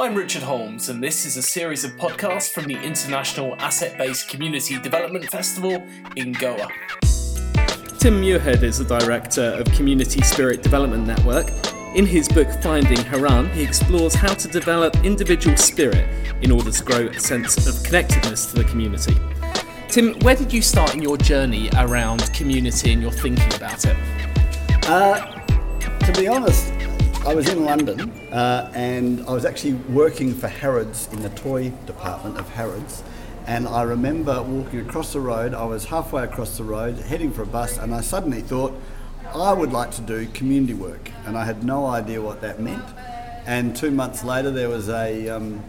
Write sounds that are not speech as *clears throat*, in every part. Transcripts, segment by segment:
I'm Richard Holmes, and this is a series of podcasts from the International Asset Based Community Development Festival in Goa. Tim Muirhead is the director of Community Spirit Development Network. In his book Finding Haran, he explores how to develop individual spirit in order to grow a sense of connectedness to the community. Tim, where did you start in your journey around community and your thinking about it? Uh, to be honest, I was in London uh, and I was actually working for Harrods in the toy department of Harrods. And I remember walking across the road, I was halfway across the road, heading for a bus, and I suddenly thought, I would like to do community work. And I had no idea what that meant. And two months later, there was a um,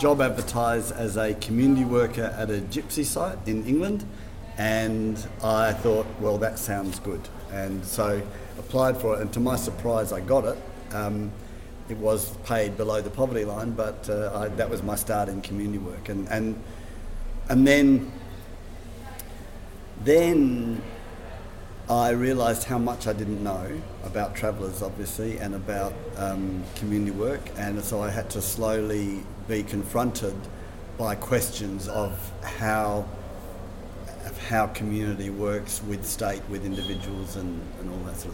job advertised as a community worker at a gypsy site in England. And I thought, well, that sounds good. And so applied for it, and to my surprise, I got it. Um, it was paid below the poverty line, but uh, I, that was my start in community work, and and and then then I realised how much I didn't know about travellers, obviously, and about um, community work, and so I had to slowly be confronted by questions of how of how community works with state, with individuals, and, and all that sort of.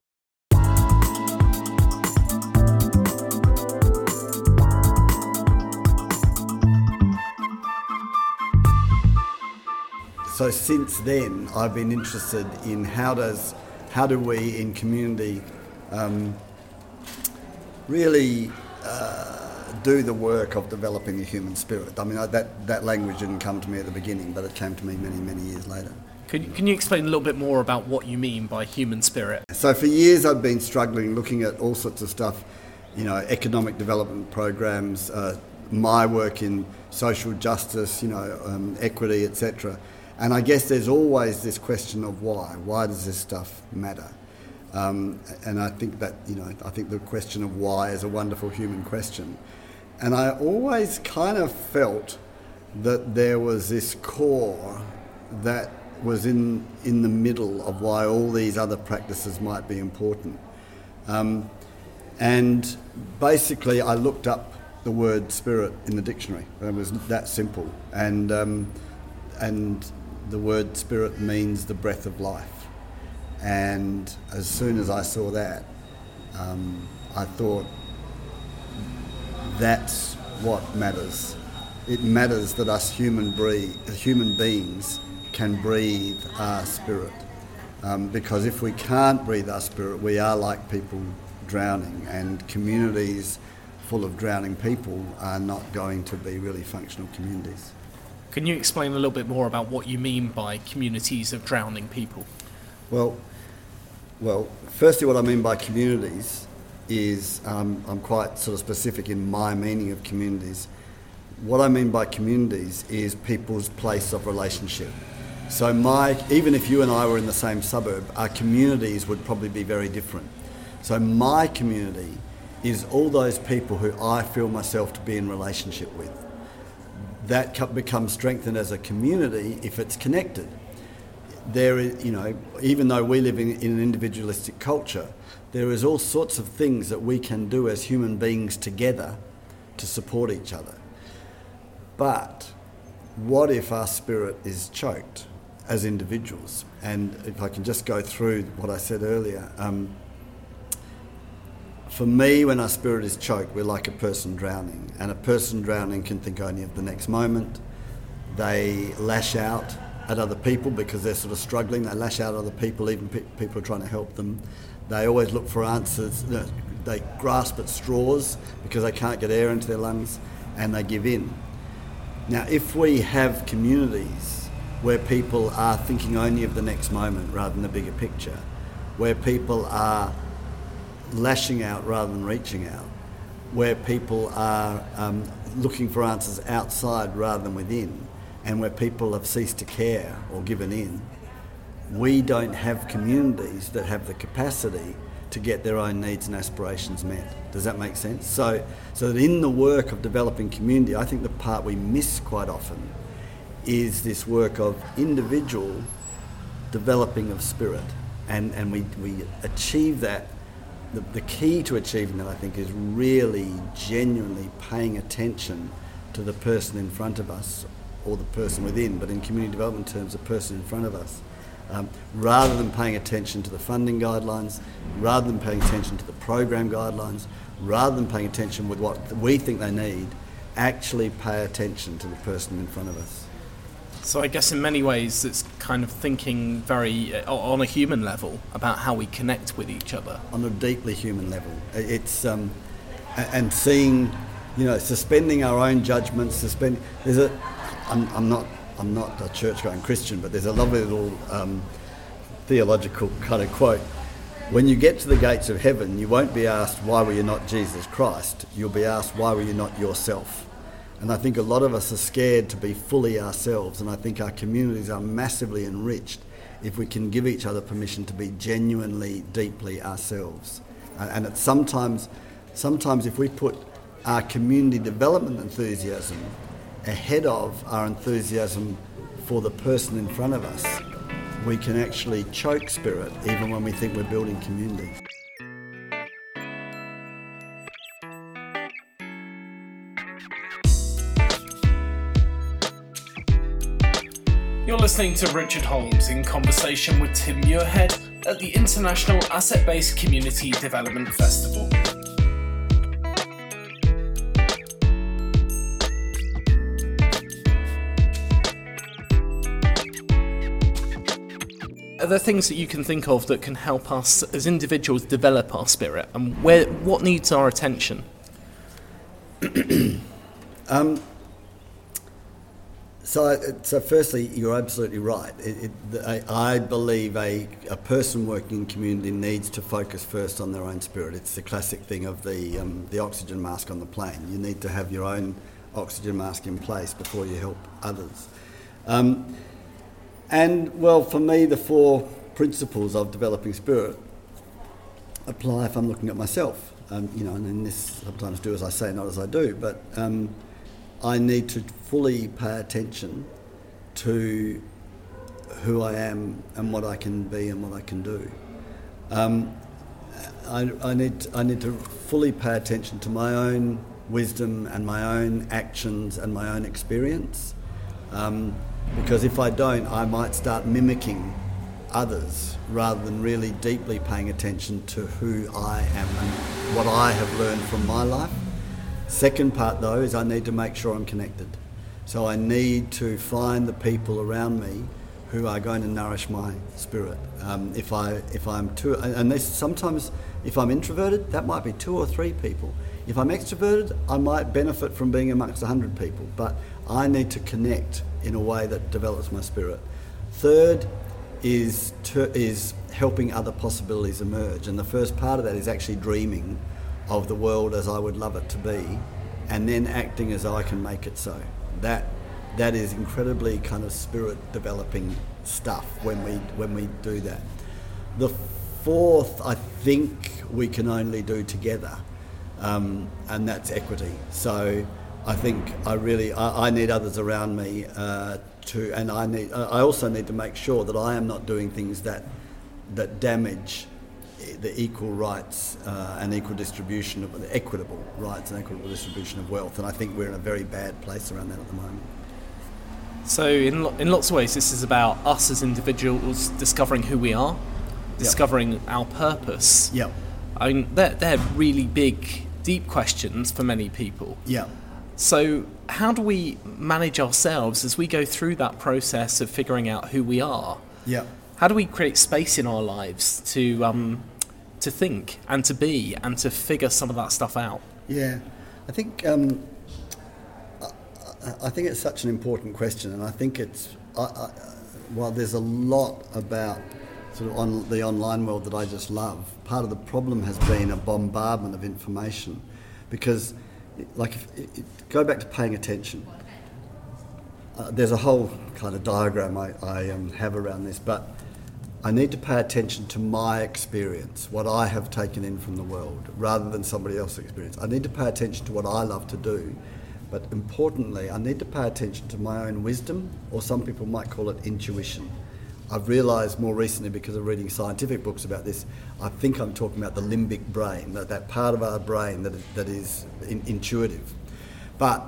So since then, I've been interested in how does how do we in community um, really uh, do the work of developing the human spirit. I mean, I, that that language didn't come to me at the beginning, but it came to me many many years later. Can, can you explain a little bit more about what you mean by human spirit? So for years, I've been struggling looking at all sorts of stuff, you know, economic development programs, uh, my work in social justice, you know, um, equity, etc and I guess there's always this question of why. Why does this stuff matter? Um, and I think that, you know, I think the question of why is a wonderful human question. And I always kind of felt that there was this core that was in, in the middle of why all these other practices might be important. Um, and basically, I looked up the word spirit in the dictionary. It was that simple. And, um, and the word spirit means the breath of life. And as soon as I saw that, um, I thought that's what matters. It matters that us human, breathe, human beings can breathe our spirit. Um, because if we can't breathe our spirit, we are like people drowning, and communities full of drowning people are not going to be really functional communities. Can you explain a little bit more about what you mean by communities of drowning people? Well, well, firstly, what I mean by communities is um, I'm quite sort of specific in my meaning of communities. What I mean by communities is people's place of relationship. So my, even if you and I were in the same suburb, our communities would probably be very different. So my community is all those people who I feel myself to be in relationship with that becomes strengthened as a community if it's connected. There, is, you know, even though we live in, in an individualistic culture, there is all sorts of things that we can do as human beings together to support each other. But what if our spirit is choked as individuals? And if I can just go through what I said earlier, um, for me, when our spirit is choked, we're like a person drowning. And a person drowning can think only of the next moment. They lash out at other people because they're sort of struggling. They lash out at other people, even pe- people are trying to help them. They always look for answers. They grasp at straws because they can't get air into their lungs and they give in. Now, if we have communities where people are thinking only of the next moment rather than the bigger picture, where people are lashing out rather than reaching out, where people are um, looking for answers outside rather than within, and where people have ceased to care or given in, we don't have communities that have the capacity to get their own needs and aspirations met. Does that make sense? So, so that in the work of developing community, I think the part we miss quite often is this work of individual developing of spirit. And, and we, we achieve that the, the key to achieving that, I think, is really genuinely paying attention to the person in front of us or the person within, but in community development terms, the person in front of us. Um, rather than paying attention to the funding guidelines, rather than paying attention to the program guidelines, rather than paying attention with what we think they need, actually pay attention to the person in front of us. So I guess in many ways it's kind of thinking very uh, on a human level about how we connect with each other. On a deeply human level, it's um, and seeing, you know, suspending our own judgments. Suspend. There's a. I'm, I'm not. I'm not a church-going Christian, but there's a lovely little um, theological kind of quote. When you get to the gates of heaven, you won't be asked why were you not Jesus Christ. You'll be asked why were you not yourself. And I think a lot of us are scared to be fully ourselves, and I think our communities are massively enriched if we can give each other permission to be genuinely, deeply ourselves. And it's sometimes, sometimes if we put our community development enthusiasm ahead of our enthusiasm for the person in front of us, we can actually choke spirit even when we think we're building community. Listening to Richard Holmes in conversation with Tim Muirhead at the International Asset Based Community Development Festival. Are there things that you can think of that can help us as individuals develop our spirit, and where what needs our attention? *clears throat* um, so, so firstly, you're absolutely right. It, it, I believe a, a person working in community needs to focus first on their own spirit. It's the classic thing of the, um, the oxygen mask on the plane. You need to have your own oxygen mask in place before you help others. Um, and, well, for me, the four principles of developing spirit apply if I'm looking at myself. Um, you know, and in this sometimes do as I say, not as I do, but um, I need to fully pay attention to who I am and what I can be and what I can do. Um, I, I, need, I need to fully pay attention to my own wisdom and my own actions and my own experience. Um, because if I don't, I might start mimicking others rather than really deeply paying attention to who I am and what I have learned from my life. Second part though is I need to make sure I'm connected. So I need to find the people around me who are going to nourish my spirit. Um, if I if I'm too and this sometimes if I'm introverted, that might be two or three people. If I'm extroverted, I might benefit from being amongst hundred people. But I need to connect in a way that develops my spirit. Third is to, is helping other possibilities emerge, and the first part of that is actually dreaming of the world as I would love it to be, and then acting as I can make it so. That that is incredibly kind of spirit developing stuff when we when we do that. The fourth, I think, we can only do together, um, and that's equity. So I think I really I, I need others around me uh, to, and I need I also need to make sure that I am not doing things that that damage the equal rights uh, and equal distribution of the equitable rights and equitable distribution of wealth. And I think we're in a very bad place around that at the moment. So, in, lo- in lots of ways, this is about us as individuals discovering who we are, discovering yep. our purpose. Yeah. I mean, they're, they're really big, deep questions for many people. Yeah. So, how do we manage ourselves as we go through that process of figuring out who we are? Yeah. How do we create space in our lives to um, to think and to be and to figure some of that stuff out? Yeah, I think um, I, I, think it's such an important question, and I think it's I, I, while there's a lot about sort of on the online world that I just love. Part of the problem has been a bombardment of information, because like if, if, go back to paying attention. Uh, there's a whole kind of diagram I, I um, have around this, but I need to pay attention to my experience, what I have taken in from the world, rather than somebody else's experience. I need to pay attention to what I love to do, but importantly, I need to pay attention to my own wisdom, or some people might call it intuition. I've realised more recently because of reading scientific books about this, I think I'm talking about the limbic brain, that, that part of our brain that, that is in, intuitive. But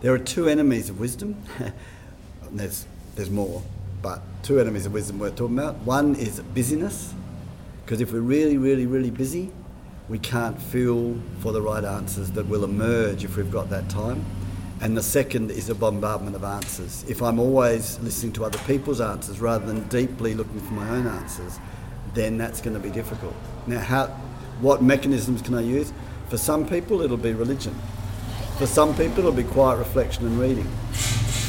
there are two enemies of wisdom. *laughs* there's, there's more, but two enemies of wisdom we're talking about. One is busyness, because if we're really, really, really busy, we can't feel for the right answers that will emerge if we've got that time. And the second is a bombardment of answers. If I'm always listening to other people's answers rather than deeply looking for my own answers, then that's going to be difficult. Now, how, what mechanisms can I use? For some people, it'll be religion. For some people, it'll be quiet reflection and reading.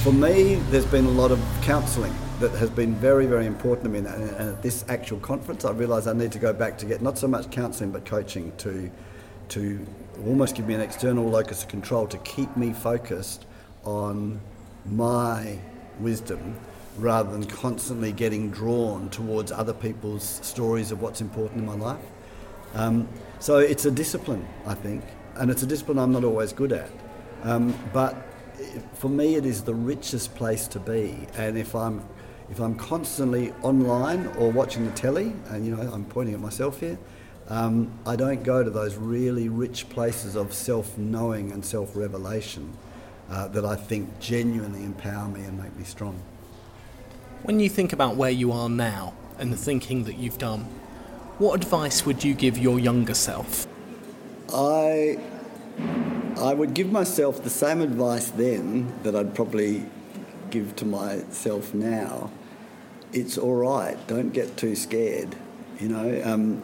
For me, there's been a lot of counselling that has been very, very important to me. And at this actual conference, I realised I need to go back to get not so much counselling but coaching to to almost give me an external locus of control to keep me focused on my wisdom rather than constantly getting drawn towards other people's stories of what's important in my life. Um, so it's a discipline, I think, and it's a discipline I'm not always good at. Um, but for me, it is the richest place to be. And if I'm if I'm constantly online or watching the telly, and you know I'm pointing at myself here, um, I don't go to those really rich places of self knowing and self revelation uh, that I think genuinely empower me and make me strong. When you think about where you are now and the thinking that you've done, what advice would you give your younger self? I, I would give myself the same advice then that I'd probably give to myself now. It's all right. Don't get too scared. You know, um,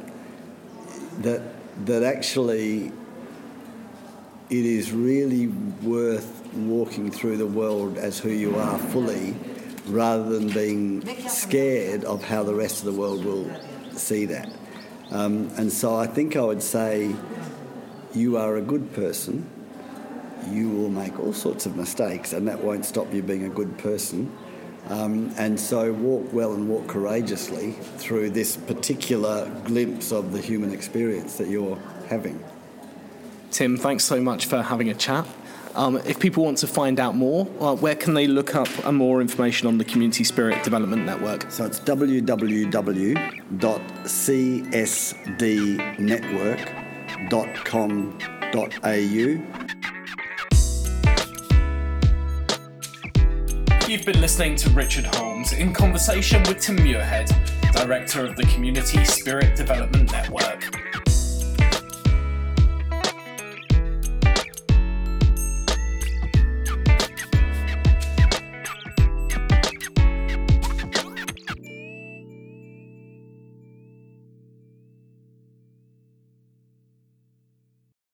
that that actually it is really worth walking through the world as who you are fully rather than being scared of how the rest of the world will see that. Um, and so I think I would say you are a good person. You will make all sorts of mistakes, and that won't stop you being a good person. Um, and so walk well and walk courageously through this particular glimpse of the human experience that you're having. Tim, thanks so much for having a chat. Um, if people want to find out more, uh, where can they look up uh, more information on the Community Spirit Development Network? So it's www.csdnetwork.com.au You've been listening to Richard Holmes in conversation with Tim Muirhead, Director of the Community Spirit Development Network.